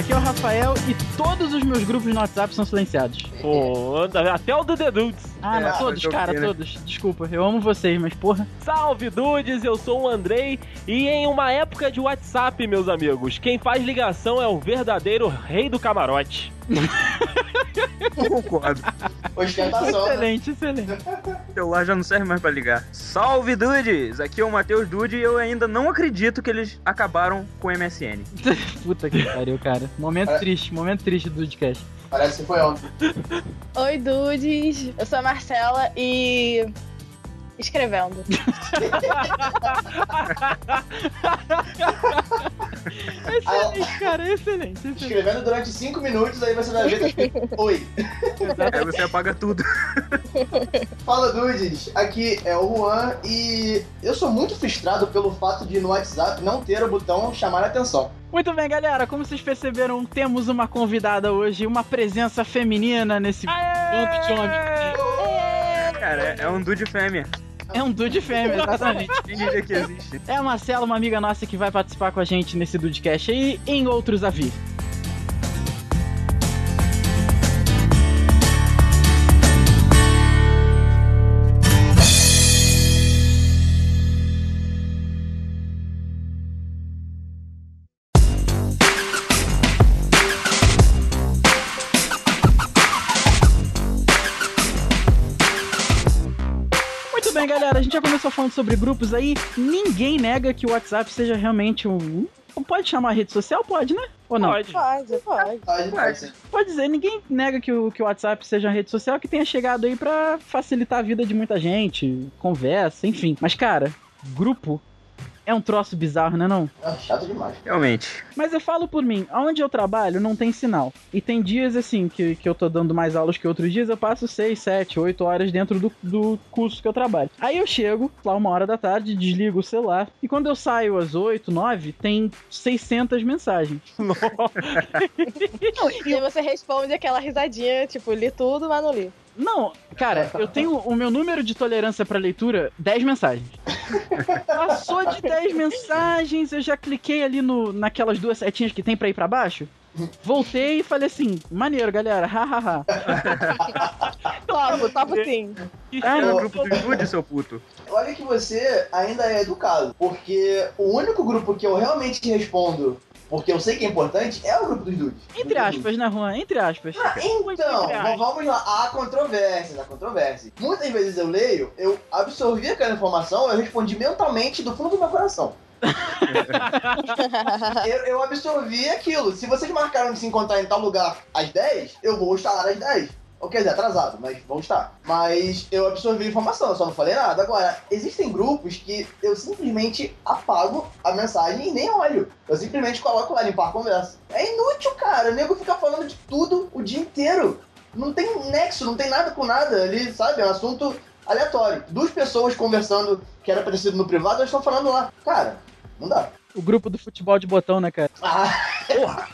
aqui é o Rafael e todos os meus grupos no WhatsApp são silenciados. Pô, até o do The Dudes. Ah, É, não, todos, eu cara, né? todos. Desculpa, eu amo vocês, mas porra. Salve Dudes, eu sou o Andrei e em uma época de WhatsApp, meus amigos, quem faz ligação é o verdadeiro rei do camarote. Concordo. Ostentação. né? Excelente, excelente. O celular já não serve mais pra ligar. Salve, dudes! Aqui é o Matheus Dude e eu ainda não acredito que eles acabaram com o MSN. Puta que pariu, cara. Momento É. triste, momento triste do podcast. Parece que foi ontem. Oi, dudes. Eu sou a Marcela e. Escrevendo. Excelente, cara, excelente, excelente. Escrevendo durante 5 minutos, aí você vai ver Oi. Aí você apaga tudo. Fala, dudes. Aqui é o Juan e eu sou muito frustrado pelo fato de no WhatsApp não ter o botão chamar a atenção. Muito bem, galera. Como vocês perceberam, temos uma convidada hoje, uma presença feminina nesse bando de homens. Cara, é, é um dude fêmea. É um dude fêmea, exatamente. Que existe? É a Marcela, uma amiga nossa que vai participar com a gente nesse Dudecast e em outros a vir. Falando sobre grupos aí. Ninguém nega que o WhatsApp seja realmente um. Pode chamar rede social? Pode, né? Ou não? Pode. Pode, pode. Pode, pode dizer, ninguém nega que o, que o WhatsApp seja uma rede social que tenha chegado aí pra facilitar a vida de muita gente, conversa, enfim. Mas, cara, grupo é um troço bizarro, né não? Ah, chato demais. Realmente. Mas eu falo por mim, aonde eu trabalho não tem sinal. E tem dias assim que, que eu tô dando mais aulas que outros dias, eu passo 6, 7, 8 horas dentro do, do curso que eu trabalho. Aí eu chego lá uma hora da tarde, desligo o celular, e quando eu saio às 8, 9, tem 600 mensagens. E aí você responde aquela risadinha, tipo, li tudo, mas não li. Não, cara, eu tenho o meu número de tolerância pra leitura, 10 mensagens. Passou de 10 mensagens, eu já cliquei ali no, naquelas duas setinhas que tem pra ir pra baixo. Voltei e falei assim, maneiro, galera, hahaha. Topo, topo sim. Ah, É não, o grupo dos dudes, seu puto. Olha que você ainda é educado, porque o único grupo que eu realmente respondo, porque eu sei que é importante, é o grupo dos dudes. Entre aspas, né, Juan? Entre aspas. Ah, então, Entre aspas. vamos lá. Há controvérsias, há controvérsias. Muitas vezes eu leio, eu absorvi aquela informação, eu respondi mentalmente do fundo do meu coração. eu, eu absorvi aquilo. Se vocês marcaram de se encontrar em tal lugar às 10, eu vou estar lá às 10. Ou quer dizer, atrasado, mas vou estar. Mas eu absorvi a informação, eu só não falei nada. Agora, existem grupos que eu simplesmente apago a mensagem e nem olho. Eu simplesmente coloco lá limpar a conversa. É inútil, cara. O nego fica falando de tudo o dia inteiro. Não tem nexo, não tem nada com nada ali, sabe? É um assunto aleatório. Duas pessoas conversando que era parecido no privado, elas estão falando lá. Cara, não dá. O grupo do futebol de botão, né, cara? Ah,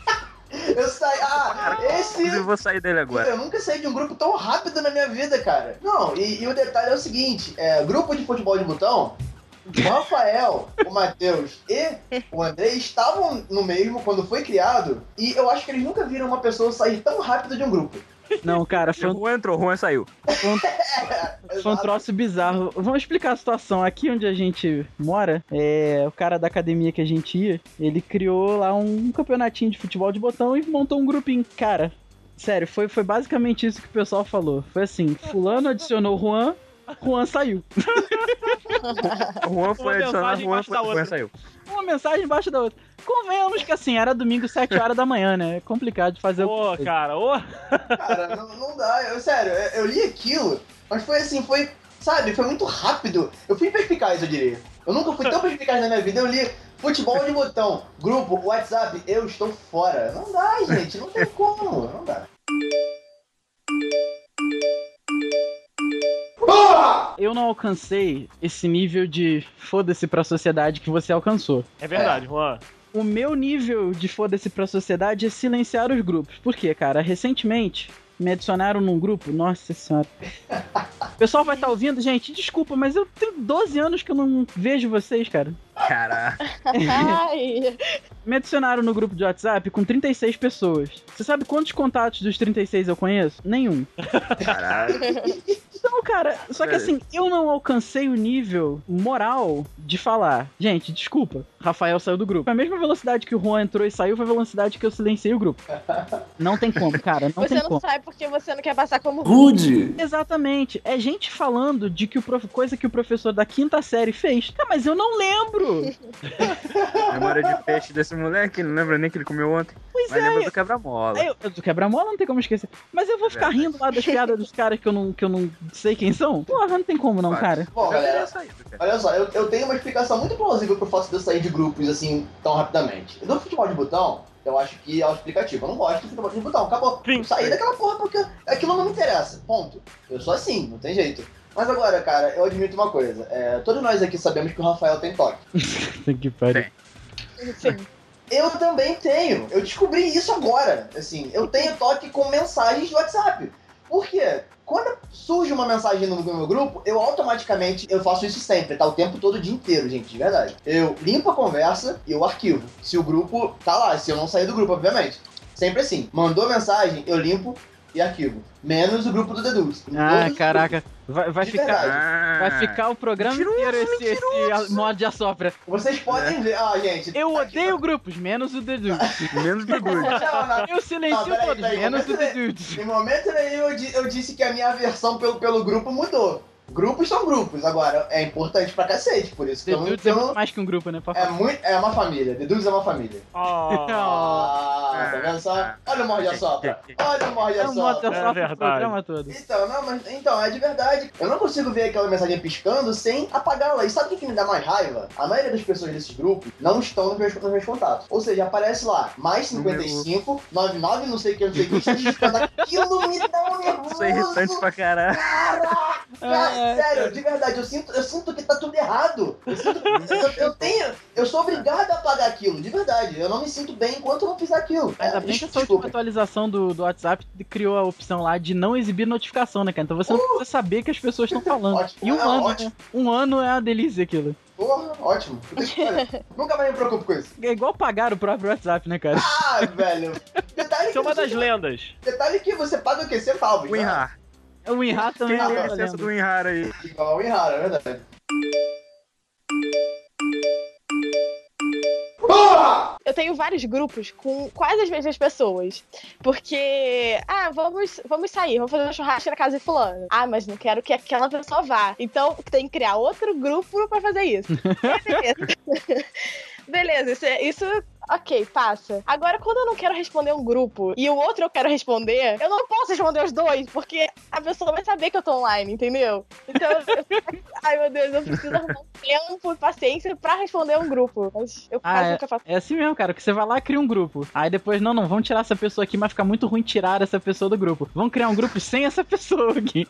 eu saí. Ah, esse. Inclusive, eu vou sair dele agora. Eu nunca saí de um grupo tão rápido na minha vida, cara. Não, e, e o detalhe é o seguinte: é, grupo de futebol de botão, o Rafael, o Matheus e o André estavam no mesmo quando foi criado, e eu acho que eles nunca viram uma pessoa sair tão rápido de um grupo. Não, cara, foi um, Juan entrou, Juan saiu. foi um- foi um troço bizarro. Vamos explicar a situação. Aqui onde a gente mora, é, o cara da academia que a gente ia, ele criou lá um campeonatinho de futebol de botão e montou um grupinho. Cara, sério, foi, foi basicamente isso que o pessoal falou. Foi assim, fulano adicionou Juan, Juan saiu. O Juan foi Uma adicionar, Juan, foi, Juan outra. saiu. Uma mensagem embaixo da outra. Convenhamos que assim, era domingo 7 horas da manhã, né? É complicado de fazer Pô, o. cara, ô. Cara, não, não dá. Eu, sério, eu, eu li aquilo, mas foi assim, foi. Sabe, foi muito rápido. Eu fui perspicaz, eu diria. Eu nunca fui tão perspicaz na minha vida. Eu li futebol de botão, grupo, WhatsApp, eu estou fora. Não dá, gente, não tem como. Não dá. Eu não alcancei esse nível de foda-se pra sociedade que você alcançou. É verdade, Juan. O meu nível de foda-se pra sociedade é silenciar os grupos. Por quê, cara? Recentemente me adicionaram num grupo. Nossa senhora. O pessoal vai estar ouvindo, gente, desculpa, mas eu tenho 12 anos que eu não vejo vocês, cara. Caraca. Me adicionaram no grupo de WhatsApp com 36 pessoas. Você sabe quantos contatos dos 36 eu conheço? Nenhum. Caralho. Então, cara, só que assim, eu não alcancei o nível moral de falar. Gente, desculpa, Rafael saiu do grupo. A mesma velocidade que o Juan entrou e saiu foi a velocidade que eu silenciei o grupo. Não tem como, cara, não Você tem não como. sai porque você não quer passar como Rude. Exatamente. É gente falando de que o prof... coisa que o professor da quinta série fez. Ah, mas eu não lembro. Memória de peixe desse moleque, não lembra nem que ele comeu ontem. Pois Mas é. lembra do quebra-mola. Eu, do quebra-mola não tem como esquecer. Mas eu vou ficar verdade. rindo lá das piadas dos caras que eu não, que eu não sei quem são? Porra, não tem como não, cara. Bom, galera, olha só, eu, eu tenho uma explicação muito plausível pro fato de eu sair de grupos assim tão rapidamente. Do futebol de botão, eu acho que é o explicativo. Eu não gosto de futebol de botão, acabou. Sim. Eu saí daquela porra porque aquilo não me interessa. Ponto. Eu sou assim, não tem jeito. Mas agora, cara, eu admito uma coisa. É, todos nós aqui sabemos que o Rafael tem toque. Que pariu. Sim. Eu também tenho. Eu descobri isso agora. Assim, eu tenho toque com mensagens de WhatsApp. Por quê? Quando surge uma mensagem no meu grupo, eu automaticamente, eu faço isso sempre, tá? O tempo todo, o dia inteiro, gente, de verdade. Eu limpo a conversa e eu arquivo. Se o grupo tá lá, se eu não sair do grupo, obviamente. Sempre assim. Mandou mensagem, eu limpo e arquivo. Menos o grupo do Deduz. Ah, caraca. Vai, vai ficar. verdade. Vai ficar o programa Mentiroso, inteiro esse, esse a- mod de assopra. Vocês podem ver. Ah, gente. Eu tá aqui, odeio grupos, menos o The Dudes. Menos do Dude. Não, não. Eu silencio Não, todos, menos o The de- Dudes. Em momento nenhum eu, eu disse que a minha aversão pelo, pelo grupo mudou. Grupos são grupos, agora é importante pra cacete, por isso que The eu não. Dudes é não- mais que um grupo, né? É muito. É uma família. The Dudes é uma família. Oh, Ah, tá vendo só? Olha o morde a sopra. Olha o morde É a sopra. o verdade. todo. Então, não, mas então, é de verdade. Eu não consigo ver aquela mensagem piscando sem apagá-la. E sabe o que, me dá mais raiva? A maioria das pessoas desses grupos não estão nos meus, nos meus contatos. Ou seja, aparece lá, mais 55, 99, não sei o que, não sei o que, piscando. Aquilo me dá um nervoso. Isso é irritante pra caralho. Caraca! Ai, sério, de verdade, eu sinto, eu sinto que tá tudo errado. Eu, sinto, eu, eu tenho. Eu sou obrigado a apagar aquilo, de verdade. Eu não me sinto bem enquanto eu não fizer aquilo. Ainda É, bem que essa última atualização do, do WhatsApp criou a opção lá de não exibir notificação, né, cara? Então você não precisa saber que as pessoas estão falando. Ótimo. E um Ah, ano, ótimo. né? Um ano é uma delícia aquilo. Porra, ótimo. Nunca mais me preocupo com isso. É igual pagar o próprio WhatsApp, né, cara? Ah, velho. Detalhe isso que, é uma você, das lendas. detalhe que você paga o quê? Centavos. né? WinRAR. O WinRAR também Quem é tem uma acesso do WinRAR aí? Igual a WinRAR, é verdade. Eu tenho vários grupos com quase as mesmas pessoas. Porque, ah, vamos, vamos sair, vamos fazer um churrasco na casa de fulano. Ah, mas não quero que aquela pessoa vá. Então tem que criar outro grupo pra fazer isso. Beleza. Beleza, isso, é- isso Ok, passa. Agora, quando eu não quero responder um grupo e o outro eu quero responder, eu não posso responder os dois, porque a pessoa vai saber que eu tô online, entendeu? Então, eu ai meu Deus, eu preciso arrumar um tempo e paciência pra responder um grupo. Mas eu Ah, quase é. nunca faço. É assim mesmo, cara, que você vai lá e cria um grupo. Aí depois, não, não, vamos tirar essa pessoa aqui, mas fica muito ruim tirar essa pessoa do grupo. Vamos criar um grupo sem essa pessoa aqui.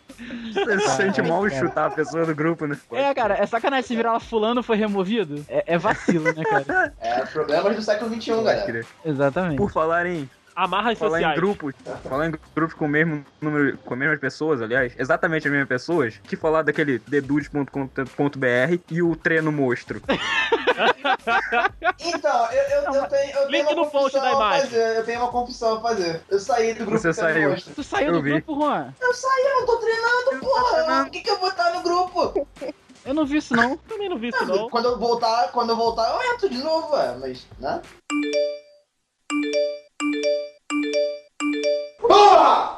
Você se sente mal em chutar a pessoa do grupo, né? É, cara, é sacanagem se virar lá fulano foi removido. É, é vacilo, né, cara? É, problemas do século XXI, galera. Exatamente. Por falar em, Amarras falar em sociais. grupos, falar em grupos com o mesmo número, com as mesmas pessoas, aliás, exatamente as mesmas pessoas, que falar daquele dedudes.com.br e o treino monstro. Então, eu, eu, eu tenho, eu tenho uma confissão da a imagem. fazer. Eu tenho uma confissão a fazer. Eu saí do grupo Você saiu. Tu saiu Eu do vi. grupo, Juan? Eu saí, eu não tô treinando, porra. Por que, que eu vou estar no grupo? Eu não vi isso, não. Também não vi isso, não. Quando eu voltar, quando eu voltar, eu entro de novo, ué. Mas, né?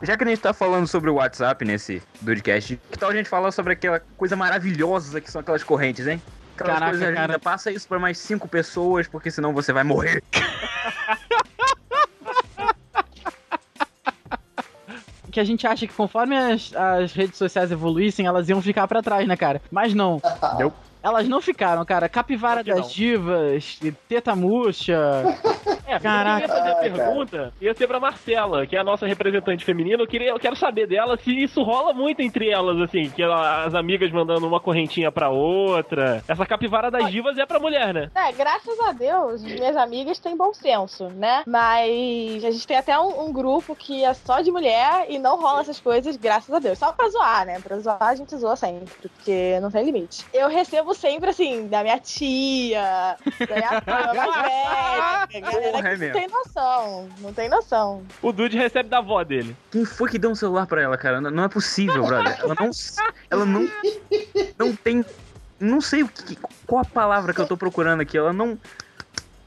Já que a gente tá falando sobre o WhatsApp nesse podcast, que tal a gente falar sobre aquela coisa maravilhosa que são aquelas correntes, hein? Aquelas Caraca, coisas cara. Passa isso pra mais cinco pessoas, porque senão você vai morrer. Que a gente acha que conforme as, as redes sociais evoluíssem, elas iam ficar pra trás, né, cara? Mas não. Deu. Elas não ficaram, cara. Capivara das não? divas, teta murcha. É, Caraca. eu queria fazer a Ai, pergunta, ia ser pra Marcela, que é a nossa representante feminina. Eu, queria, eu quero saber dela se isso rola muito entre elas, assim, que ela- as amigas mandando uma correntinha pra outra. Essa capivara das divas é pra mulher, né? É, graças a Deus, minhas amigas têm bom senso, né? Mas a gente tem até um, um grupo que é só de mulher e não rola essas coisas, graças a Deus. Só pra zoar, né? Pra zoar a gente zoa sempre, porque não tem limite. Eu recebo sempre assim, da minha tia, da minha prima mais velha. Galera Porra, é que não mesmo. tem noção. Não tem noção. O Dude recebe da avó dele. Quem foi que deu um celular pra ela, cara? Não não é possível, brother. Ela não. Ela não. Não tem. Não sei o que. Qual a palavra que eu tô procurando aqui. Ela não.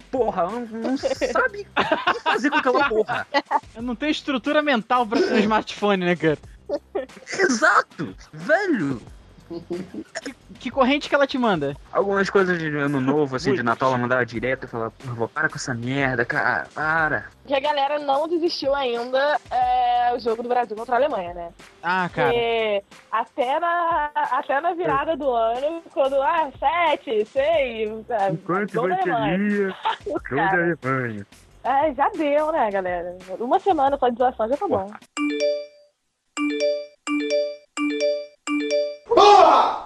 Porra, ela não, não sabe o que fazer com aquela porra. Eu não tenho estrutura mental pra ter um smartphone, né, cara? Exato! Velho! Que corrente que ela te manda? Algumas coisas de ano novo, assim, de Natal, ela mandava direto e falava, porra, vou para com essa merda, cara, para. Que a galera não desistiu ainda é o jogo do Brasil contra a Alemanha, né? Ah, cara. Porque até na, até na virada do ano, quando, ah, sete, seis, é, gol da Alemanha. Cara, Alemanha. é, já deu, né, galera? Uma semana só de doação já tá bom.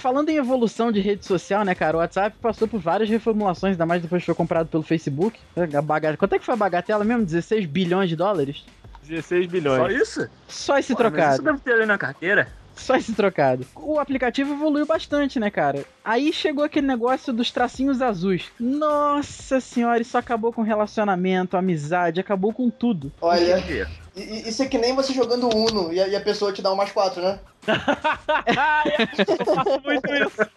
Falando em evolução de rede social, né, cara? O WhatsApp passou por várias reformulações, ainda mais depois que foi comprado pelo Facebook. A baga- Quanto é que foi a bagatela mesmo? 16 bilhões de dólares? 16 Só bilhões. isso? Só esse Pô, mas trocado. Isso deve ter ali na carteira. Só esse trocado. O aplicativo evoluiu bastante, né, cara? Aí chegou aquele negócio dos tracinhos azuis. Nossa senhora, isso acabou com relacionamento, amizade, acabou com tudo. Olha, isso é que nem você jogando Uno e a, e a pessoa te dá um mais quatro, né? Eu faço muito isso.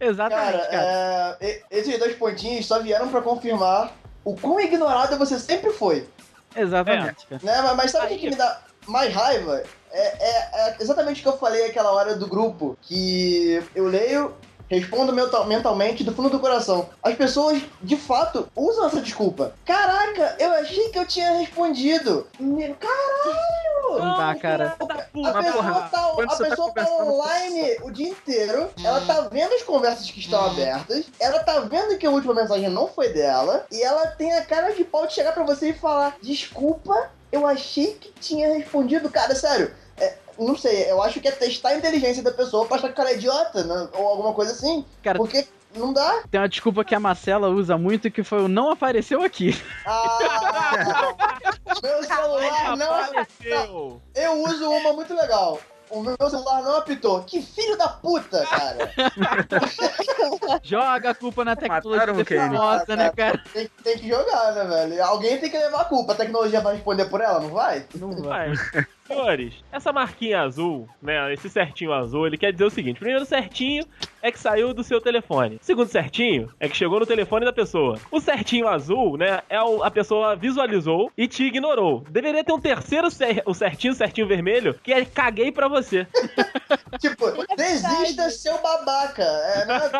Exatamente, Cara, cara. é, esses dois pontinhos só vieram pra confirmar o quão ignorado você sempre foi. Exatamente, cara. Né? Mas, mas sabe o que, que me dá mais raiva? É, é- é exatamente o que eu falei aquela hora do grupo, que eu leio, respondo mental- mentalmente do fundo do coração. As pessoas, de fato, usam essa desculpa. Caraca, eu achei que eu tinha respondido. Meu, Caralho! Não dá, cara. A pessoa, porra, tá, a tá pessoa tá online o dia inteiro, ela tá vendo as conversas que estão abertas, ela tá vendo que a última mensagem não foi dela, e ela tem a cara de pau de chegar pra você e falar: Desculpa, eu achei que tinha respondido. Cara, sério, é, não sei, eu acho que é testar a inteligência da pessoa pra achar que o cara é idiota, né? ou alguma coisa assim. Cara, Porque não dá. tem uma desculpa que a Marcela usa muito que foi o não apareceu aqui. Ah, meu celular não. Apareceu. Eu uso uma muito legal. O meu celular não apitou. Que filho da puta, cara. Joga a culpa na tecnologia Mataram o Kenny. defeituosa, né, cara? Tem, tem que jogar, né, velho? Alguém tem que levar a culpa. A tecnologia vai responder por ela, não vai? Não vai. Senhores, essa marquinha azul, né? Esse certinho azul, ele quer dizer o seguinte: primeiro certinho é que saiu do seu telefone. Segundo certinho é que chegou no telefone da pessoa. O certinho azul, né? É o, a pessoa visualizou e te ignorou. Deveria ter um terceiro cer- o certinho, certinho vermelho, que é caguei pra você. Tipo, desista, seu babaca. É, não é-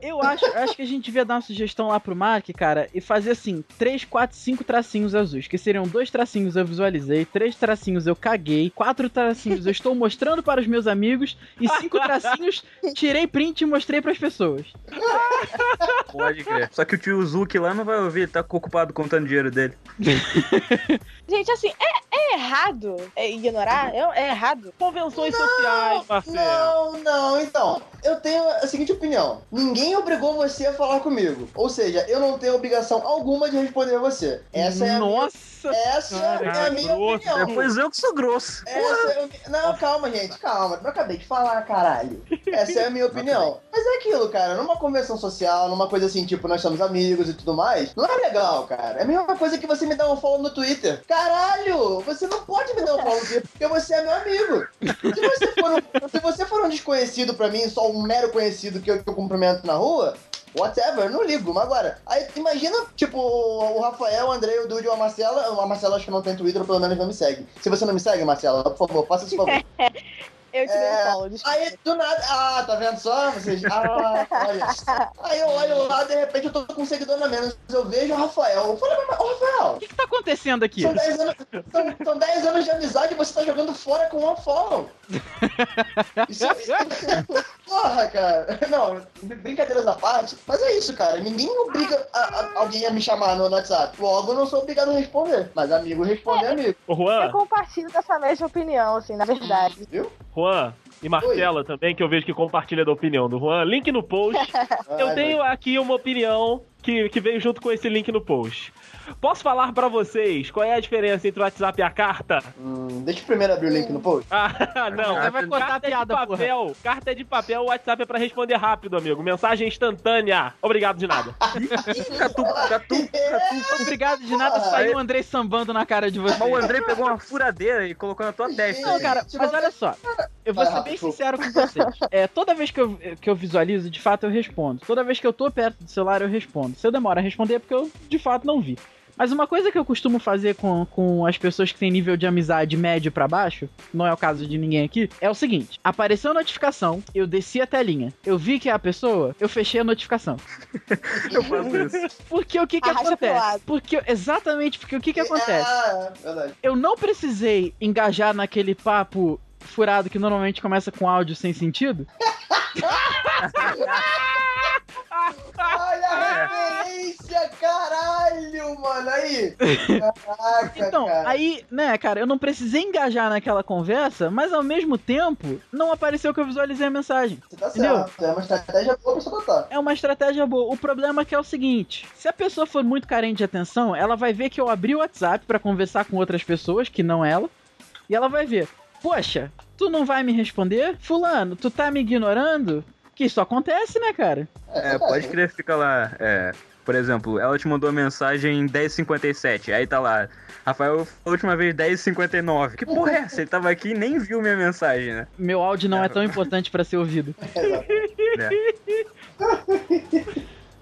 Eu acho, acho que a gente devia dar uma sugestão lá pro Mark, cara, e fazer assim, 3, 4, 5 tracinhos azuis. Que seriam dois tracinhos eu visualizei, três tracinhos eu caguei, quatro tracinhos eu estou mostrando para os meus amigos, e cinco tracinhos tirei print e mostrei pras pessoas. Pode crer. Só que o tio Zuki lá não vai ouvir, ele tá ocupado contando dinheiro dele. Gente, assim, é, é errado é ignorar? É, é errado. Convenções sociais, Marcelo. Não, não, então. Eu tenho a seguinte opinião. Ninguém obrigou você a falar comigo. Ou seja, eu não tenho obrigação alguma de responder você. Essa é a minha, Nossa! essa é a minha grosso, opinião. Depois eu que sou grosso. Essa é Não, calma, gente, calma. Eu acabei de falar, caralho. Essa é a minha opinião. Mas é aquilo, cara. Numa convenção social, numa coisa assim, tipo, nós somos amigos e tudo mais, não é legal, cara. É a mesma coisa que você me dar um follow no Twitter. Caralho! Você não pode me dar um follow no Twitter porque você é meu amigo. Se você for um, se você for um desconhecido pra mim, só um mero conhecido que eu, que eu cumprimento na rua, Whatever, eu não ligo, mas agora, aí imagina, tipo, o Rafael, o André, o Dude ou a Marcela. A Marcela acho que não tem Twitter, ou pelo menos não me segue. Se você não me segue, Marcela, por favor, faça esse favor. Eu te É, dei um follow, desculpa. Aí, do nada, ah, tá vendo só? Vocês, ah, olha. Aí eu olho lá, de repente eu tô com um seguidor na menos. Eu vejo o Rafael. Eu falei, mas, ô Rafael, O que, que tá acontecendo aqui? são 10 anos, são, são 10 anos de amizade e você tá jogando fora com um follow. Isso, isso- Porra, cara. Não, brincadeiras à parte. Mas é isso, cara. Ninguém obriga a- a- alguém a me chamar no WhatsApp. Logo, eu não sou obrigado a responder. Mas amigo responde é amigo. Ô, Eu Juan, compartilho dessa mesma opinião, assim, na verdade. Viu? Juan e Marcela também, que eu vejo que compartilha da opinião do Juan. Link no post. Eu tenho aqui uma opinião que, que veio junto com esse link no post. Posso falar pra vocês qual é a diferença entre o WhatsApp e a carta? Hum, deixa eu primeiro abrir o link no post. Ah, não. Você vai contar carta a piada, é de papel. Carta é de papel, o WhatsApp é pra responder rápido, amigo. Mensagem instantânea. Obrigado de nada. Catu, Catu, Catu. Obrigado de nada, saiu o Andrei sambando na cara de você. Mas o André pegou uma furadeira e colocou na tua testa. Não, cara, mas olha só. Eu vou ser bem sincero com vocês. É, toda vez que eu, que eu visualizo, de fato eu respondo. Toda vez que eu tô perto do celular, eu respondo. Se eu demoro a responder é porque eu, de fato, não vi. Mas uma coisa que eu costumo fazer com, com as pessoas que têm nível de amizade médio pra baixo, não é o caso de ninguém aqui, é o seguinte: apareceu a notificação, eu desci a telinha, eu vi que é a pessoa, eu fechei a notificação. Eu faço isso. Porque o que que Arrasta pro acontece? lado. Porque, exatamente, porque o que que acontece? Ah, verdade. eu não precisei engajar naquele papo furado que normalmente começa com áudio sem sentido. Olha a referência, mano. Aí. Caraca, Então, cara. aí, né, cara, eu não precisei engajar naquela conversa, mas ao mesmo tempo, não apareceu que eu visualizei a mensagem. Você tá entendeu? certo. É uma estratégia boa pra você botar. É uma estratégia boa. O problema é que é o seguinte: se a pessoa for muito carente de atenção, ela vai ver que eu abri o WhatsApp pra conversar com outras pessoas, que não ela, e ela vai ver, poxa, tu não vai me responder? Fulano, tu tá me ignorando? Que isso acontece, né, cara? É, pode crer, fica lá. É, por exemplo, ela te mandou mensagem 10h57, aí tá lá. Rafael, a última vez 10h59. Que porra é essa? Ele tava aqui e nem viu minha mensagem, né? Meu áudio não é tão importante pra ser ouvido. É.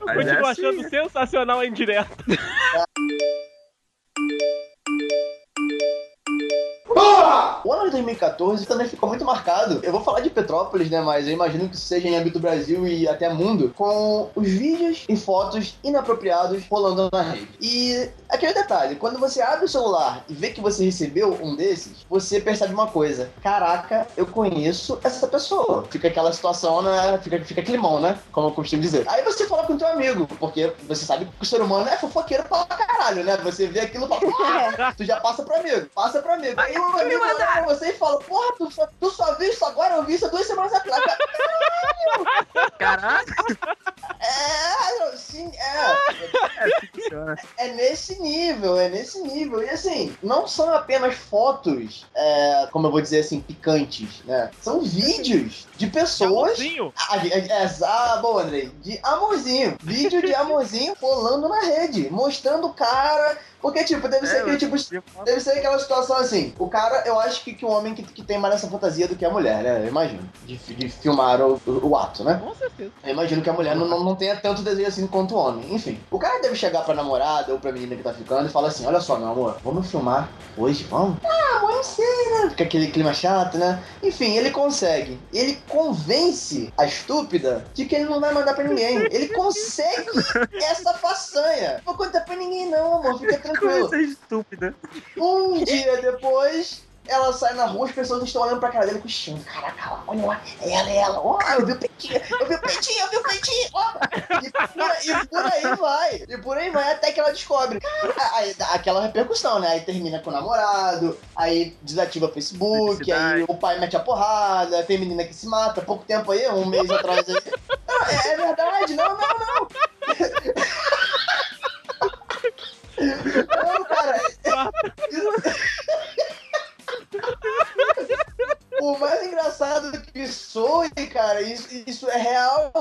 Eu continuo é assim, achando sensacional a indireta. O ano de 2014 também ficou muito marcado. Eu vou falar de Petrópolis, né? Mas eu imagino que seja em âmbito Brasil e até mundo, com os vídeos e fotos inapropriados rolando na rede. E aquele detalhe, quando você abre o celular e vê que você recebeu um desses, você percebe uma coisa: caraca, eu conheço essa pessoa. Fica aquela situação, né? Fica, fica climão, né? Como eu costumo dizer. Aí você fala com o teu amigo, porque você sabe que o ser humano é fofoqueiro pra caralho, né? Você vê aquilo e fala, "Ah, tu já passa pro amigo, passa pro amigo. Aí o amigo olha pra você e fala, porra, tu só, tu só viu isso agora, eu vi isso há duas semanas atrás. Caraca! É, sim, é. É, funciona. É nesse nível, é nesse nível. E assim, não são apenas fotos, é, como eu vou dizer assim, picantes, né? São vídeos de pessoas. Amorzinho. Ah, bom, Andrei, de amorzinho. Vídeo de amorzinho rolando na rede, mostrando o cara. Porque, tipo, deve ser É, aquele tipo. Deve ser aquela situação assim. O cara, eu acho que, que o homem que, que tem mais essa fantasia do que a mulher, né? Eu imagino. De, de filmar o, o, o ato, né? Com certeza. Eu imagino que a mulher não, não, não tenha tanto desejo assim quanto o homem. Enfim, o cara deve chegar pra namorada ou pra menina que tá ficando e falar assim: Olha só, meu amor, vamos filmar hoje, vamos? Ah, amor, não sei, né? Fica aquele clima chato, né? Enfim, ele consegue. Ele convence a estúpida de que ele não vai mandar pra ninguém. Ele consegue essa façanha. Não vou contar pra ninguém, não, amor, fica tranquilo. Coisa estúpida. Um dia depois, ela sai na rua, as pessoas estão olhando pra cara dele com xingo. Caraca, lá, olha lá, é ela, é ela. Ó, eu vi o peitinho, eu vi o peitinho, eu vi o peitinho. Ó. E, por, e por aí vai. E por aí vai até que ela descobre. Cara, aí dá aquela repercussão, né? Aí termina com o namorado, aí desativa o Facebook, aí o pai mete a porrada, tem menina que se mata. Pouco tempo aí, um mês atrás aí. Não, é, é verdade, não, não, não. Não, cara, O mais engraçado que soe, cara, isso, isso é real.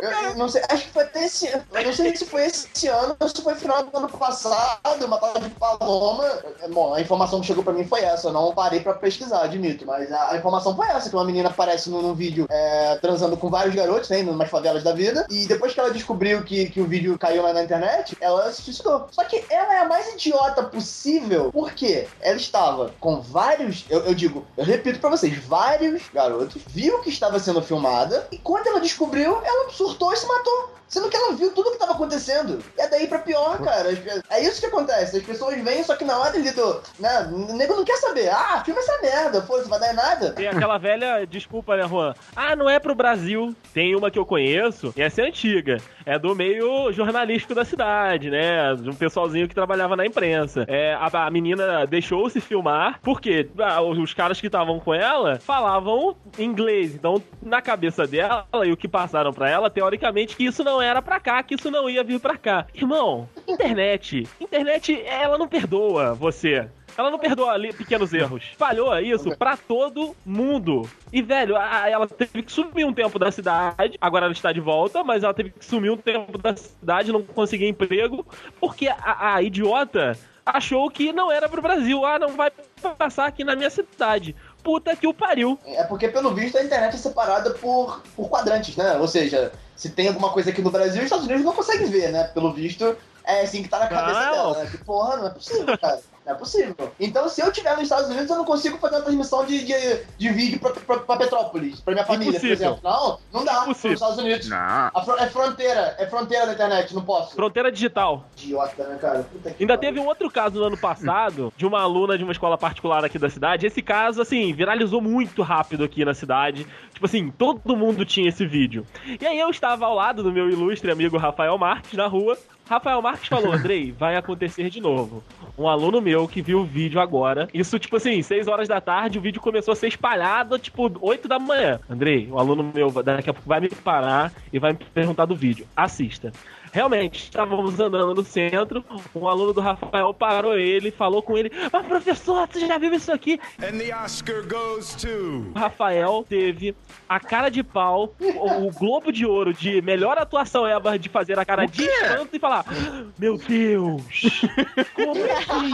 Eu, não sei, acho que foi até esse ano. Eu não sei se foi esse ano ou se foi final do ano passado, uma tal de Paloma. Bom, a informação que chegou pra mim foi essa. Eu não parei pra pesquisar, admito. Mas a, informação foi essa: que uma menina aparece num, num vídeo é, transando com vários garotos, né? Em umas favelas da vida. E depois que ela descobriu que, que o vídeo caiu lá na internet, ela se suicidou. Só que ela é a mais idiota possível, porque ela estava com vários. Eu, eu digo, eu repito pra vocês, vários garotos, viu que estava sendo filmada, e quando ela descobriu, ela surtou e se matou. Sendo que ela viu tudo o que tava acontecendo. E é daí pra pior, cara. É isso que acontece. As pessoas vêm, só que na hora ali do. Né, o nego não quer saber. Ah, filma essa merda. Foda-se, vai dar em nada. Tem aquela velha desculpa, né, Juan? Ah, não é pro Brasil. Tem uma que eu conheço, e essa é antiga. É do meio jornalístico da cidade, né? De um pessoalzinho que trabalhava na imprensa. É, a, a menina deixou-se filmar, porque ah, os caras que estavam com ela falavam inglês. Então, na cabeça dela, e o que passaram pra ela, teoricamente, que isso não era pra cá, que isso não ia vir pra cá. Irmão, internet. Internet, ela não perdoa você. Ela não perdoa pequenos erros. Falhou isso pra todo mundo. E, velho, a- ela teve que sumir um tempo da cidade. Agora ela está de volta, mas ela teve que sumir um tempo da cidade, não conseguir emprego, porque a, a idiota achou que não era pro Brasil. Ah, não vai passar aqui na minha cidade. Puta que o pariu. É porque, pelo visto, a internet é separada por, por quadrantes, né? Ou seja, se tem alguma coisa aqui no Brasil, os Estados Unidos não conseguem ver, né? Pelo visto, é assim que tá na cabeça Não. dela, né? Que porra, não é possível, cara. Não é possível. Então, se eu estiver nos Estados Unidos, eu não consigo fazer uma transmissão de, de, de vídeo pra, pra, pra Petrópolis, pra minha família, Impossível. por exemplo. Não, não dá. Impossível. Nos Estados Unidos. Não. A fro- é fronteira, é fronteira da internet, não posso. Fronteira digital. Idiota, né, cara? Puta que Ainda pariu. teve um outro caso no ano passado de uma aluna de uma escola particular aqui da cidade. Esse caso, assim, viralizou muito rápido aqui na cidade. Tipo assim, todo mundo tinha esse vídeo. E aí eu estava ao lado do meu ilustre amigo Rafael Marques na rua. Rafael Marques falou: Andrei, vai acontecer de novo. Um aluno meu que viu o vídeo agora. Isso, tipo assim, 6 horas da tarde, o vídeo começou a ser espalhado, tipo, 8 da manhã. Andrei, um aluno meu daqui a pouco vai me parar e vai me perguntar do vídeo. Assista. Realmente, estávamos andando no centro, um aluno do Rafael parou ele, falou com ele: Mas professor, você já viu isso aqui? And the Oscar goes to. O Rafael teve a cara de pau, o, o Globo de Ouro de melhor atuação ever de fazer a cara de espanto e falar: Meu Deus! Como assim?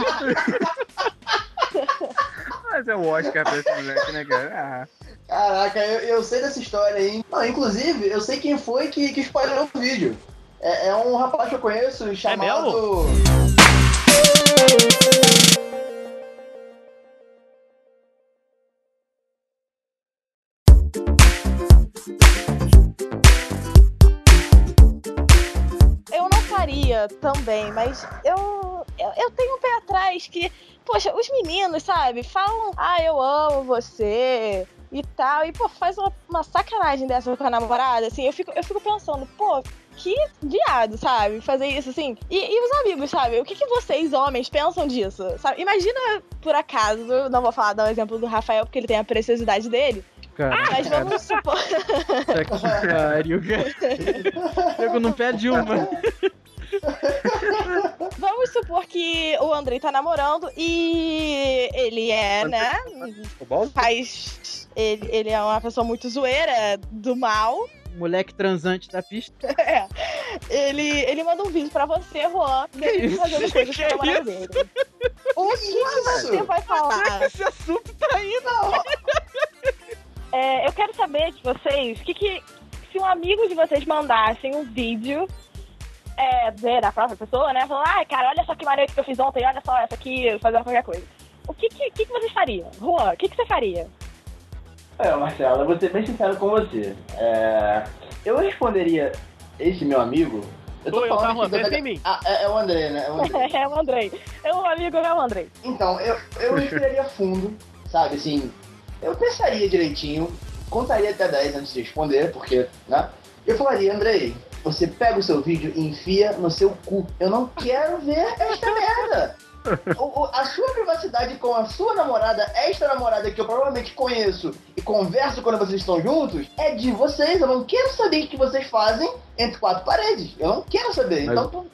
Mas é o Oscar pra esse moleque, né, cara? Ah. Caraca, eu, eu sei dessa história aí. Não, inclusive, eu sei quem foi que, que espalhou o vídeo. É, é um rapaz que eu conheço chamado. Eu não faria também, mas eu, eu, eu tenho um pé atrás que, poxa, os meninos, sabe, falam, ah, eu amo você e tal, e, pô, faz uma, uma sacanagem dessa com a namorada, assim, eu fico, eu fico pensando, pô, que viado, sabe, fazer isso, assim. E, e os amigos, sabe, o que, que vocês, homens, pensam disso, sabe? Imagina, por acaso, não vou falar, dar o exemplo do Rafael, porque ele tem a preciosidade dele, Cara, mas vamos supor... puta que pariu, cara. Pego não perde uma. Vamos supor que o Andrei tá namorando e ele é, né? O Baldo? Faz. Ele, ele é uma pessoa muito zoeira, do mal. Moleque transante da pista. É. Ele, ele manda um vídeo pra você, Juan, dele fazendo coisas Que namorada dele. O que, que você vai falar? Esse assunto tá indo. É, eu quero saber de vocês, que que, se um amigo de vocês mandassem um vídeo é, ver da própria pessoa, né? Falando, ai, cara, olha só que maneiro que eu fiz ontem, olha só essa aqui, fazendo qualquer coisa. O que que, que, que vocês fariam? Juan, o que, que você faria? É, Marcelo, eu vou ser bem sincero com você. É, eu responderia esse meu amigo. Eu Sou eu, tá, aqui Juan? da- Pensa em mim. Ah, é, é o André, né? É o André. é o Andrei. É o amigo, é o Andrei. Então, eu, eu respiraria fundo, sabe, assim, eu pensaria direitinho, contaria até 10 antes de responder, porque, né? Eu falaria, Andrei, você pega o seu vídeo e enfia no seu cu. Eu não quero ver esta merda. O- o- a sua privacidade com a sua namorada, esta namorada que eu provavelmente conheço e converso quando vocês estão juntos, é de vocês. Eu não quero saber o que vocês fazem entre quatro paredes. Eu não quero saber. Mas- Então, tu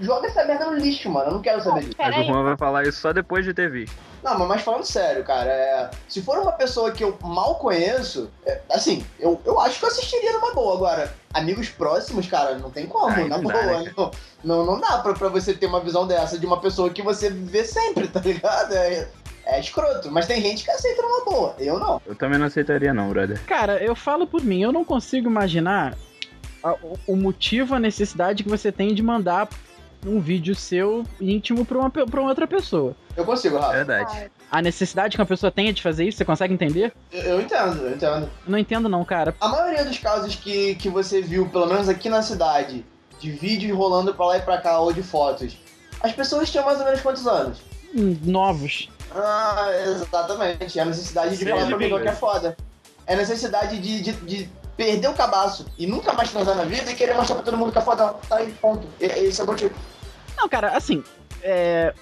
joga essa merda no lixo, mano. Eu não quero saber disso. Mas o. Juan vai falar isso só depois de ter visto. Não, mas, mas falando sério, cara, é, se for uma pessoa que eu mal conheço, é, assim, eu, eu acho que eu assistiria numa boa. Agora, amigos próximos, cara, não tem como, Ai, na não dá, boa. né, não, não, não dá pra, pra você ter uma visão dessa de uma pessoa que você vê sempre, tá ligado? É, é escroto, mas tem gente que aceita numa boa. Eu não. Eu também não aceitaria, não, brother. Cara, eu falo por mim, eu não consigo imaginar a- o- o motivo, a necessidade que você tem de mandar um vídeo seu íntimo pra uma, pra uma outra pessoa. Eu consigo, Rafa. Verdade. A necessidade que uma pessoa tenha de fazer isso, você consegue entender? Eu, eu entendo, eu entendo. Não entendo não, cara. A maioria dos casos que, que você viu, pelo menos aqui na cidade, de vídeos rolando pra lá e pra cá, ou de fotos, as pessoas tinham mais ou menos quantos anos? Hum, Novos. Ah, exatamente. É a necessidade de falar pra pessoa que é foda. É a necessidade de, de, de perder o cabaço e nunca mais transar na vida e querer mostrar pra todo mundo que é foda. Tá aí, ponto. Esse é o motivo. Não, cara, assim, é,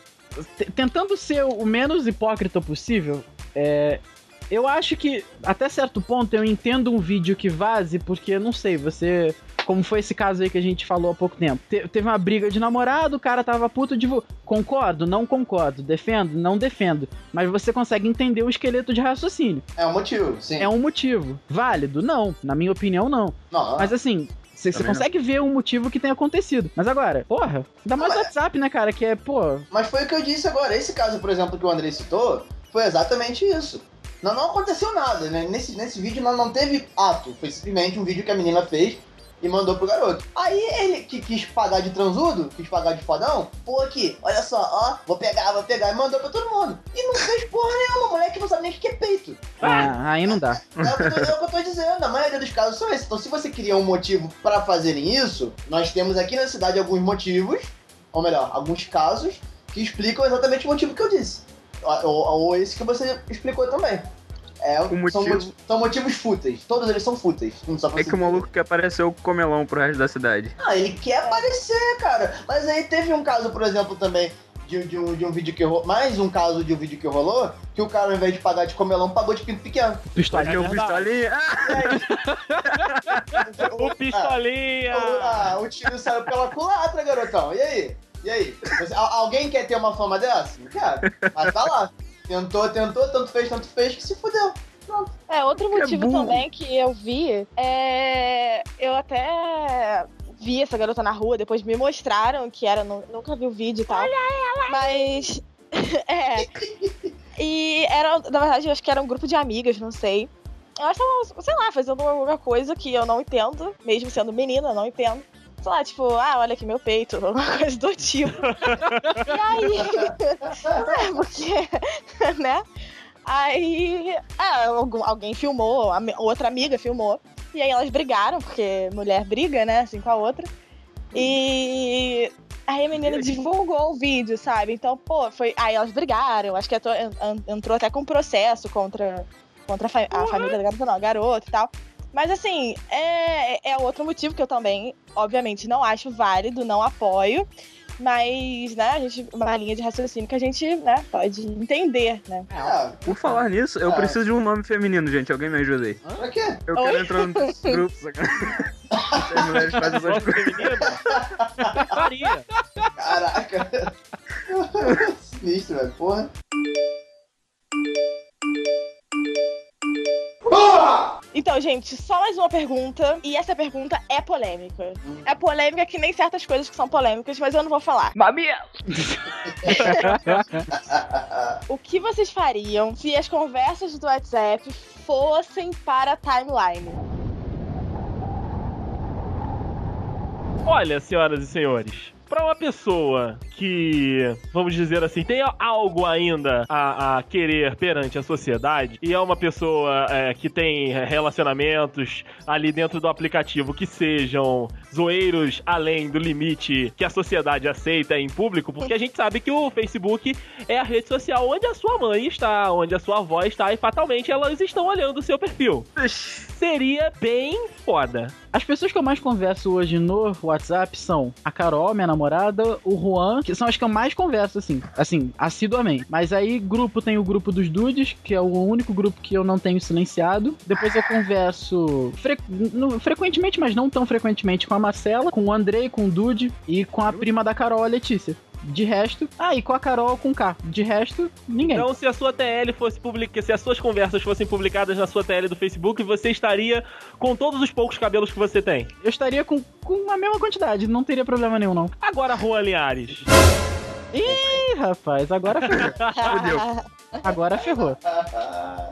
tentando ser o menos hipócrita possível, é, eu acho que até certo ponto eu entendo um vídeo que vaze, porque não sei, você como foi esse caso aí que a gente falou há pouco tempo. Te- teve uma briga de namorado, o cara tava puto de. Concordo, não concordo. Defendo, não defendo. Mas você consegue entender o esqueleto de raciocínio. É um motivo, sim. É um motivo. Válido? Não. Na minha opinião, não. Não, Mas assim. Você não. consegue ver o motivo que tem acontecido. Mas agora, porra, ainda mais Mas- WhatsApp, né, cara? Que é, pô. Mas foi o que eu disse agora. Esse caso, por exemplo, que o Andrei citou, foi exatamente isso. Não, não aconteceu nada, né? Nesse, nesse vídeo não, não teve ato. Foi simplesmente um vídeo que a menina fez e mandou pro garoto. Aí ele que quis pagar de transudo, quis pagar de fodão, pô aqui, olha só, ó, vou pegar, vou pegar, e mandou pra todo mundo. E não fez porra nenhuma, moleque não sabe nem o que é peito. Ah, aí não dá. É o, que eu tô, é o que eu tô dizendo, a maioria dos casos são esses. Então, se você queria um motivo pra fazerem isso, nós temos aqui na cidade alguns motivos, ou melhor, alguns casos, que explicam exatamente o motivo que eu disse. Ou, ou- ou esse que você explicou também. É, O são, motivo- moti- são motivos fúteis. Todos eles são fúteis. Não só É que o maluco quer parecer o comelão pro resto da cidade. Ah, ele quer aparecer, cara. Mas aí teve um caso, por exemplo, também. De, de um, de um vídeo que rolou. Mais um caso de um vídeo que rolou. Que o cara, ao invés de pagar de comelão, pagou de pinto pequeno. Pistola. Pode ver o verdade. pistolinha. Ah, O pistolinha! Ah, o tiro saiu pela culatra, garotão. E aí? E aí? Você- al- alguém quer ter uma fama dessa? Não quero. Mas tá lá. Tentou, tentou, tanto fez, tanto fez, que se fudeu. É, outro motivo burro. também que eu vi é. Eu até vi essa garota na rua, depois me mostraram que era. nu- Nunca vi o vídeo e tal. Olha ela! Mas. é. E era, na verdade, eu acho que era um grupo de amigas, não sei. Elas estavam, sei lá, fazendo alguma coisa que eu não entendo, mesmo sendo menina, eu não entendo. Sei lá, tipo, ah, olha aqui meu peito, alguma coisa do tipo. e aí. é, porque. né? Aí, ah, alguém filmou, outra amiga filmou. E aí elas brigaram, porque mulher briga, né, assim com a outra. E aí a menina divulgou o vídeo, sabe? Então, pô, foi. Aí elas brigaram, acho que entrou, en- entrou até com processo contra, contra a, fa- a família da garota, não, a garota e tal. Mas assim, é, é outro motivo que eu também, obviamente, não acho válido, não apoio. Mas, né, a gente, uma linha de raciocínio que a gente, né, pode entender, né? Ah, Por falar nisso, eu Ah. preciso de um nome feminino, gente. Alguém me ajuda aí. pra quê? Eu Oi? quero entrar no grupo. sacanagem. As mulheres fazem essas coisas. feminino? Faria. Caraca. Sinistro, velho. Porra. Então, gente, só mais uma pergunta. E essa pergunta é polêmica. É polêmica que nem certas coisas que são polêmicas, mas eu não vou falar. O que vocês fariam se as conversas do WhatsApp fossem para a timeline? Olha, senhoras e senhores, pra uma pessoa que, vamos dizer assim, tem algo ainda a, a querer perante a sociedade e é uma pessoa é, que tem relacionamentos ali dentro do aplicativo que sejam zoeiros além do limite que a sociedade aceita em público, porque a gente sabe que o Facebook é a rede social onde a sua mãe está, onde a sua avó está e fatalmente elas estão olhando o seu perfil. Seria bem foda. As pessoas que eu mais converso hoje no WhatsApp são a Carol, minha namorada, o Juan, que são as que eu mais converso, assim, assim, assiduamente. Mas aí, grupo, tem o grupo dos dudes, que é o único grupo que eu não tenho silenciado. Depois eu converso fre- no- frequentemente, mas não tão frequentemente, com a Marcela, com o Andrei, com o Dude e com a prima da Carol, a Letícia. De resto, ah, e com a Carol com K. De resto, ninguém. Então, se a sua TL fosse publicada, se as suas conversas fossem publicadas na sua TL do Facebook, você estaria com todos os poucos cabelos que você tem. Eu estaria com, com a mesma quantidade, não teria problema nenhum, não. Agora, Juan Linhares. Ih, rapaz, agora ferrou. Agora ferrou.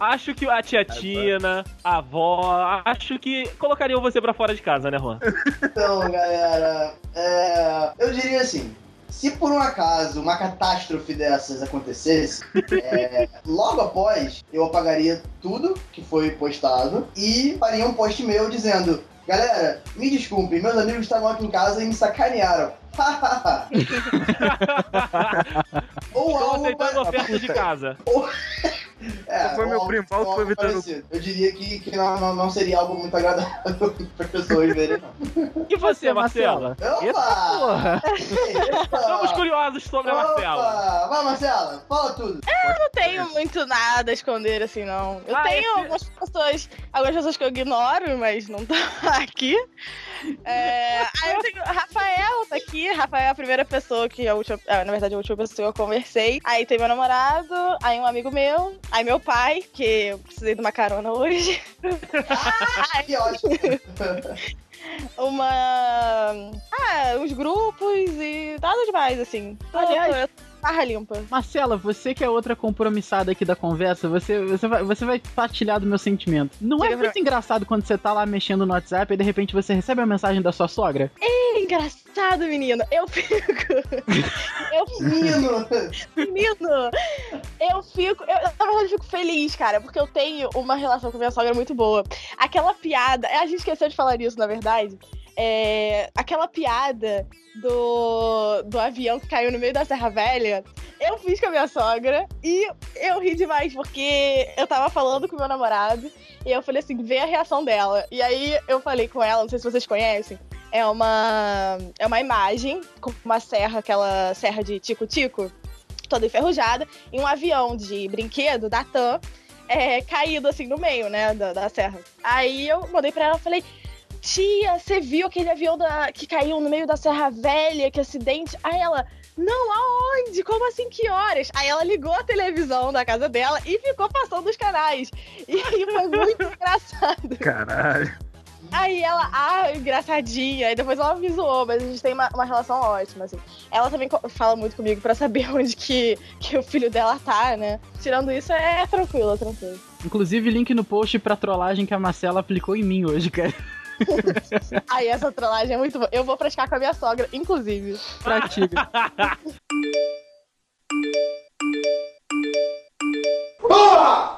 Acho que a tia Tina, a avó, acho que colocariam você pra fora de casa, né, Juan? Então, galera, é, eu diria assim. Se por um acaso uma catástrofe dessas acontecesse, é, logo após eu apagaria tudo que foi postado e faria um post meu dizendo: Galera, me desculpem, meus amigos estavam aqui em casa e me sacanearam. Ou Estão algo aceitando oferta de casa. É, Foi meu primo, Paulo, foi algo Vitor Hugo. parecido. Eu diria que, que não, não, não seria algo muito agradável para pessoas verem. não. E você, Marcela? Eita porra! Estamos curiosos sobre a Marcela. Opa! Vai, Marcela, fala tudo. Eu não tenho muito nada a esconder, assim, não. Eu Ah, tenho esse- algumas pessoas, algumas pessoas que eu ignoro, mas não estão aqui. É, aí eu tenho. Rafael tá aqui. Rafael é a primeira pessoa que a última. é, na verdade, a última pessoa que eu conversei. Aí tem meu namorado, aí um amigo meu, aí meu pai, que eu precisei de uma carona hoje. Que ótimo. Uma. Ah, os grupos e nada demais, assim. Aliás- barra limpa. Marcela, você que é outra compromissada aqui da conversa, você, você, vai, você vai partilhar do meu sentimento. Não é Diga pra muito engraçado quando você tá lá mexendo no WhatsApp e de repente você recebe a mensagem da sua sogra? É engraçado, menino. Eu fico. eu fico. Menino. Menino, eu fico. Eu, na verdade, eu fico feliz, cara, porque eu tenho uma relação com minha sogra muito boa. Aquela piada. A gente esqueceu de falar isso, na verdade. É, aquela piada do, do avião que caiu no meio da Serra Velha. Eu fiz com a minha sogra e eu ri demais, porque eu tava falando com meu namorado e eu falei assim: vê a reação dela. E aí eu falei com ela, não sei se vocês conhecem, é uma, é uma imagem com uma serra, aquela serra de tico-tico toda enferrujada, e um avião de brinquedo da TAM é, caído assim no meio, né, da, da serra. Aí eu mandei pra ela e falei. Tia, você viu aquele avião da, que caiu no meio da Serra Velha, que acidente? Aí ela, não, aonde? Como assim, que horas? Aí ela ligou a televisão da casa dela e ficou passando os canais. E aí foi muito engraçado. Caralho. Aí ela, ah, engraçadinha. Aí depois ela me zoou, mas a gente tem uma, uma relação ótima, assim. Ela também fala muito comigo pra saber onde que, que o filho dela tá, né? Tirando isso, é tranquilo, é tranquilo. Inclusive, link no post pra trollagem que a Marcela aplicou em mim hoje, cara. Aí essa trollagem é muito boa. Eu vou praticar com a minha sogra, inclusive. Pratica.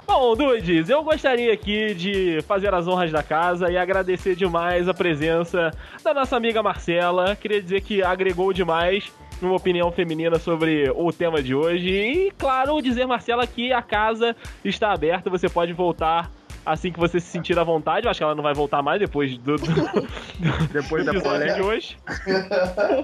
Bom, Dudes, eu gostaria aqui de fazer as honras da casa e agradecer demais a presença da nossa amiga Marcela. Queria dizer que agregou demais numa opinião feminina sobre o tema de hoje. E, claro, dizer, Marcela, que a casa está aberta, você pode voltar assim que você se sentir à vontade. Eu acho que ela não vai voltar mais depois do, do, Depois da do polêmica. de hoje.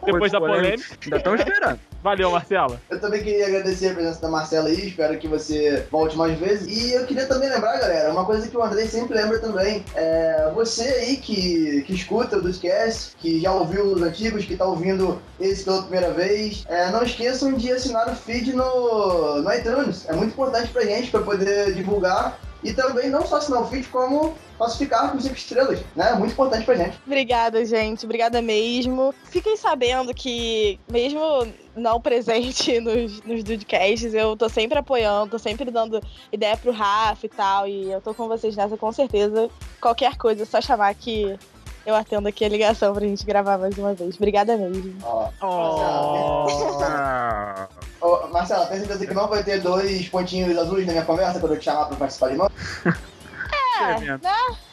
Depois da polêmica. Ainda estão esperando. Valeu, Marcela. Eu também queria agradecer a presença da Marcela aí, espero que você volte mais vezes. E eu queria também lembrar, galera, uma coisa que o Andrei sempre lembra também. É você aí que, que escuta o Dudcast, que já ouviu os antigos, que tá ouvindo esse pela primeira vez, é, não esqueçam de assinar o feed no, no iTunes. É muito importante pra gente, pra poder divulgar. E também não só assinar o feed, como classificar com 5 estrelas, né? Muito importante pra gente. Obrigada, gente. Obrigada mesmo. Fiquem sabendo que, mesmo não presente nos, nos Dudecasts, eu tô sempre apoiando, tô sempre dando ideia pro Rafa e tal. E eu tô com vocês nessa com certeza. Qualquer coisa, é só chamar que eu atendo aqui a ligação pra gente gravar mais uma vez. Obrigada mesmo. Ó, Oh. Ah, Ô, Marcela, tem certeza que não vai ter dois pontinhos azuis na minha conversa quando eu te chamar pra participar de novo? escrevendo.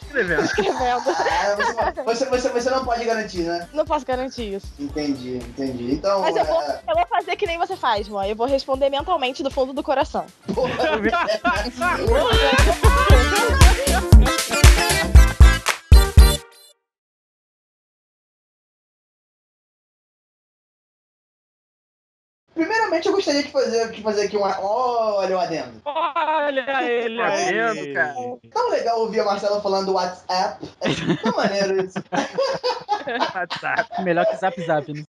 Escrevendo. Escrevendo. Ah, você, você, você não pode garantir, né? Não posso garantir isso. Entendi, entendi. Então, Mas eu vou, é, eu vou fazer que nem você faz, mãe. Eu vou responder mentalmente do fundo do coração. primeiramente eu gostaria de fazer, de fazer aqui uma. Olha o adendo. Olha ele aí. vendo, cara? Tão legal ouvir a Marcela falando do WhatsApp. É tão maneiro isso. WhatsApp. Melhor que Zap Zap, né?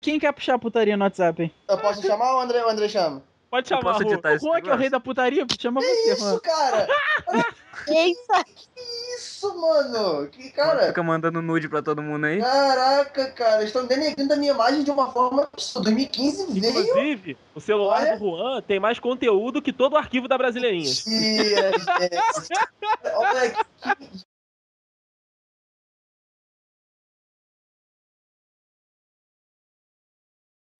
Quem quer puxar a putaria no WhatsApp, hein? Eu posso chamar ou o André, o André chama? Pode Eu chamar, posso Ru. editar O Juan, que é o rei da putaria, chama Que você, isso, Juan. cara? Eita! Que isso, mano? Que Cara. Fica mandando nude pra todo mundo aí. Caraca, cara, estão denegrindo a minha imagem de uma forma absurda. 2015 veio. Inclusive, o celular Olha. do Juan tem mais conteúdo que todo o arquivo da Brasileirinha. Mentira, gente. Olha aqui.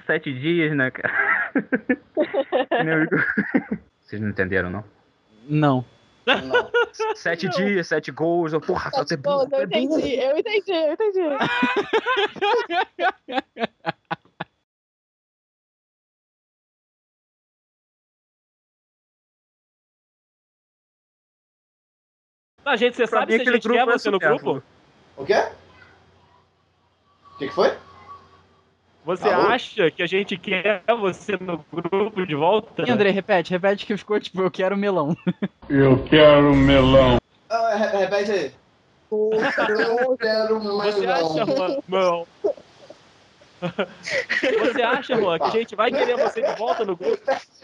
Sete dias, né, cara? Vocês não entenderam, não? Não. Não. Sete dias, sete gols. eu- Porra, só Tá ter bom, burro. eu é burro. entendi, eu entendi, eu entendi. A gente, você Pra sabe se a aquele gente quer é você no grupo? O quê? O que, que foi? Você Alô? acha que a gente quer você no grupo de volta? E André, repete, repete que ficou tipo, eu quero melão. Eu quero melão. Ah, re- repete aí. Eu quero mais Você acha? Não. Você acha, Juan, que a gente vai querer você de volta no grupo?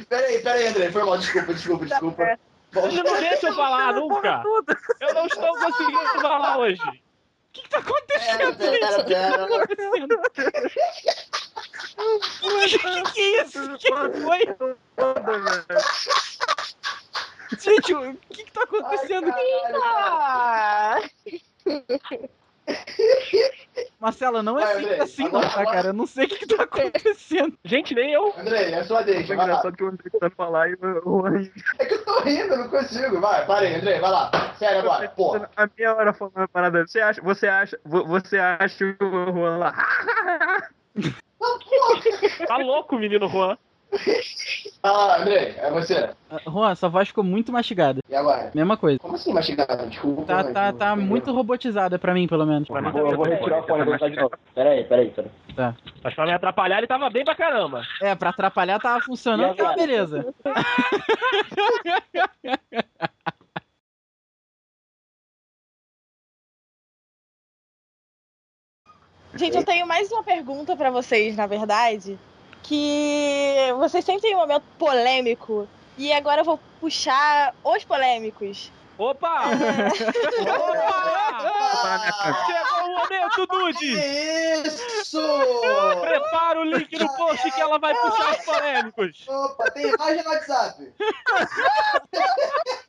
Peraí, peraí, André. Foi mal, desculpa, desculpa, desculpa. Você não deixa eu falar nunca. Eu não estou conseguindo falar hoje. O que, que tá acontecendo? O que tá acontecendo? que, que é isso? O que, foi? Gente, o que, que tá acontecendo? Ah, Marcela, não é Vai, simples André, assim, agora- não, tá, agora- cara? Eu não sei o que, que tá acontecendo. Gente, nem eu. André, é sua deixa. Foi lá. engraçado que o André tentando falar e o Juan É que eu tô rindo, eu não consigo. Vai, parei, André, vai lá. Sério agora, porra. a meia hora falando uma parada. Você acha, você acha, vo- você acha o Juan lá? Tá louco, menino Juan. Vai lá, André, é você. Ah, Juan, sua voz ficou muito mastigada. E agora? Mesma coisa. Como assim mastigado? Desculpa. Tá, mas tá, tá muito robotizada pra mim, pelo menos. Mim Vou, eu vou retirar o fone e vou botar de novo. Pera aí, pera aí, pera aí. Mas pra me atrapalhar, ele tava bem pra caramba. É, pra atrapalhar tava funcionando, agora? beleza. Gente, eu tenho mais uma pergunta pra vocês, na verdade. Que vocês sempre têm um momento polêmico. E agora eu vou puxar os polêmicos. Opa! Opa! Chegou o momento, Dude! Que isso! Prepara o link no post que ela vai puxar os polêmicos. Opa, tem imagem no WhatsApp.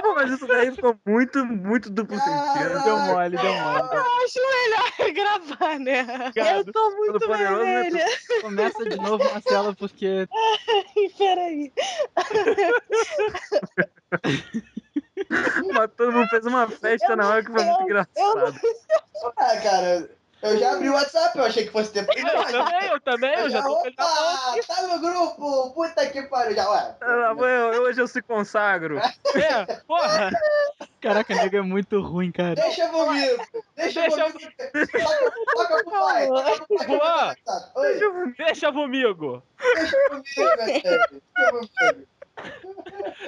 Pô, mas isso daí ficou muito, muito duplo sentido. Deu mole, deu mole. Eu acho melhor gravar, né? Eu tô muito poderoso, né? vermelha. Começa de novo, Marcela, porque Peraí. Mas todo mundo fez uma festa na hora que foi muito engraçado. Ah, cara, eu já abri o WhatsApp, eu achei que fosse ter Eu também, eu também, eu já tô com ele na mão. Opa, tá no grupo! Puta que pariu, já, ué. Ah, eu- Hoje eu se consagro. É, porra! Caraca, nego é muito ruim, cara. Deixa comigo, deixa, Deixa comigo. Toca, toca pro pai, eu. Oi, Deixa comigo! deixa comigo. Deixa comigo.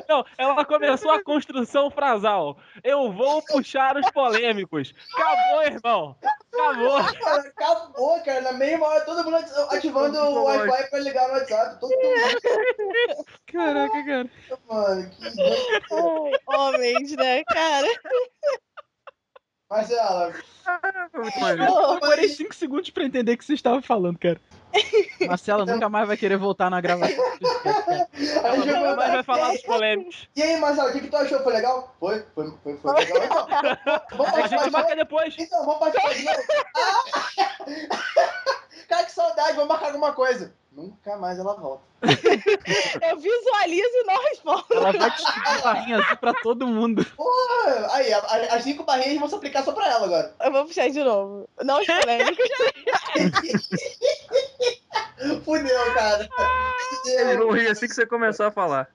Não, ela começou a construção frasal. Eu vou puxar os polêmicos. Acabou, irmão. Acabou. Cara, acabou, cara. Na mesma hora, todo mundo ativando o Wi-Fi pra ligar no WhatsApp. Todo mundo, Caraca, cara. mano. Que homens, né, cara? Marcela, maneiro. Eu demorei 5 segundos pra entender o que você estava falando, cara. Marcela nunca mais vai querer voltar na gravação. a Ela nunca mais vai falar dos polêmicos. E aí, Marcelo, o que, que tu achou? Foi legal? Foi, foi, foi, foi legal. Então, vamos A gente marca depois. Então, vamos participar de novo? Ah! Cara, que saudade, vamos marcar alguma coisa. Nunca mais ela volta. Eu visualizo e não respondo. Ela vai distribuir barrinha azul pra todo mundo. Ah, Aí, as cinco barrinhas vão se aplicar só pra ela agora. Eu vou puxar de novo. Não os polêmicos. Fudeu, cara. Eles vão rir assim que você começar a falar.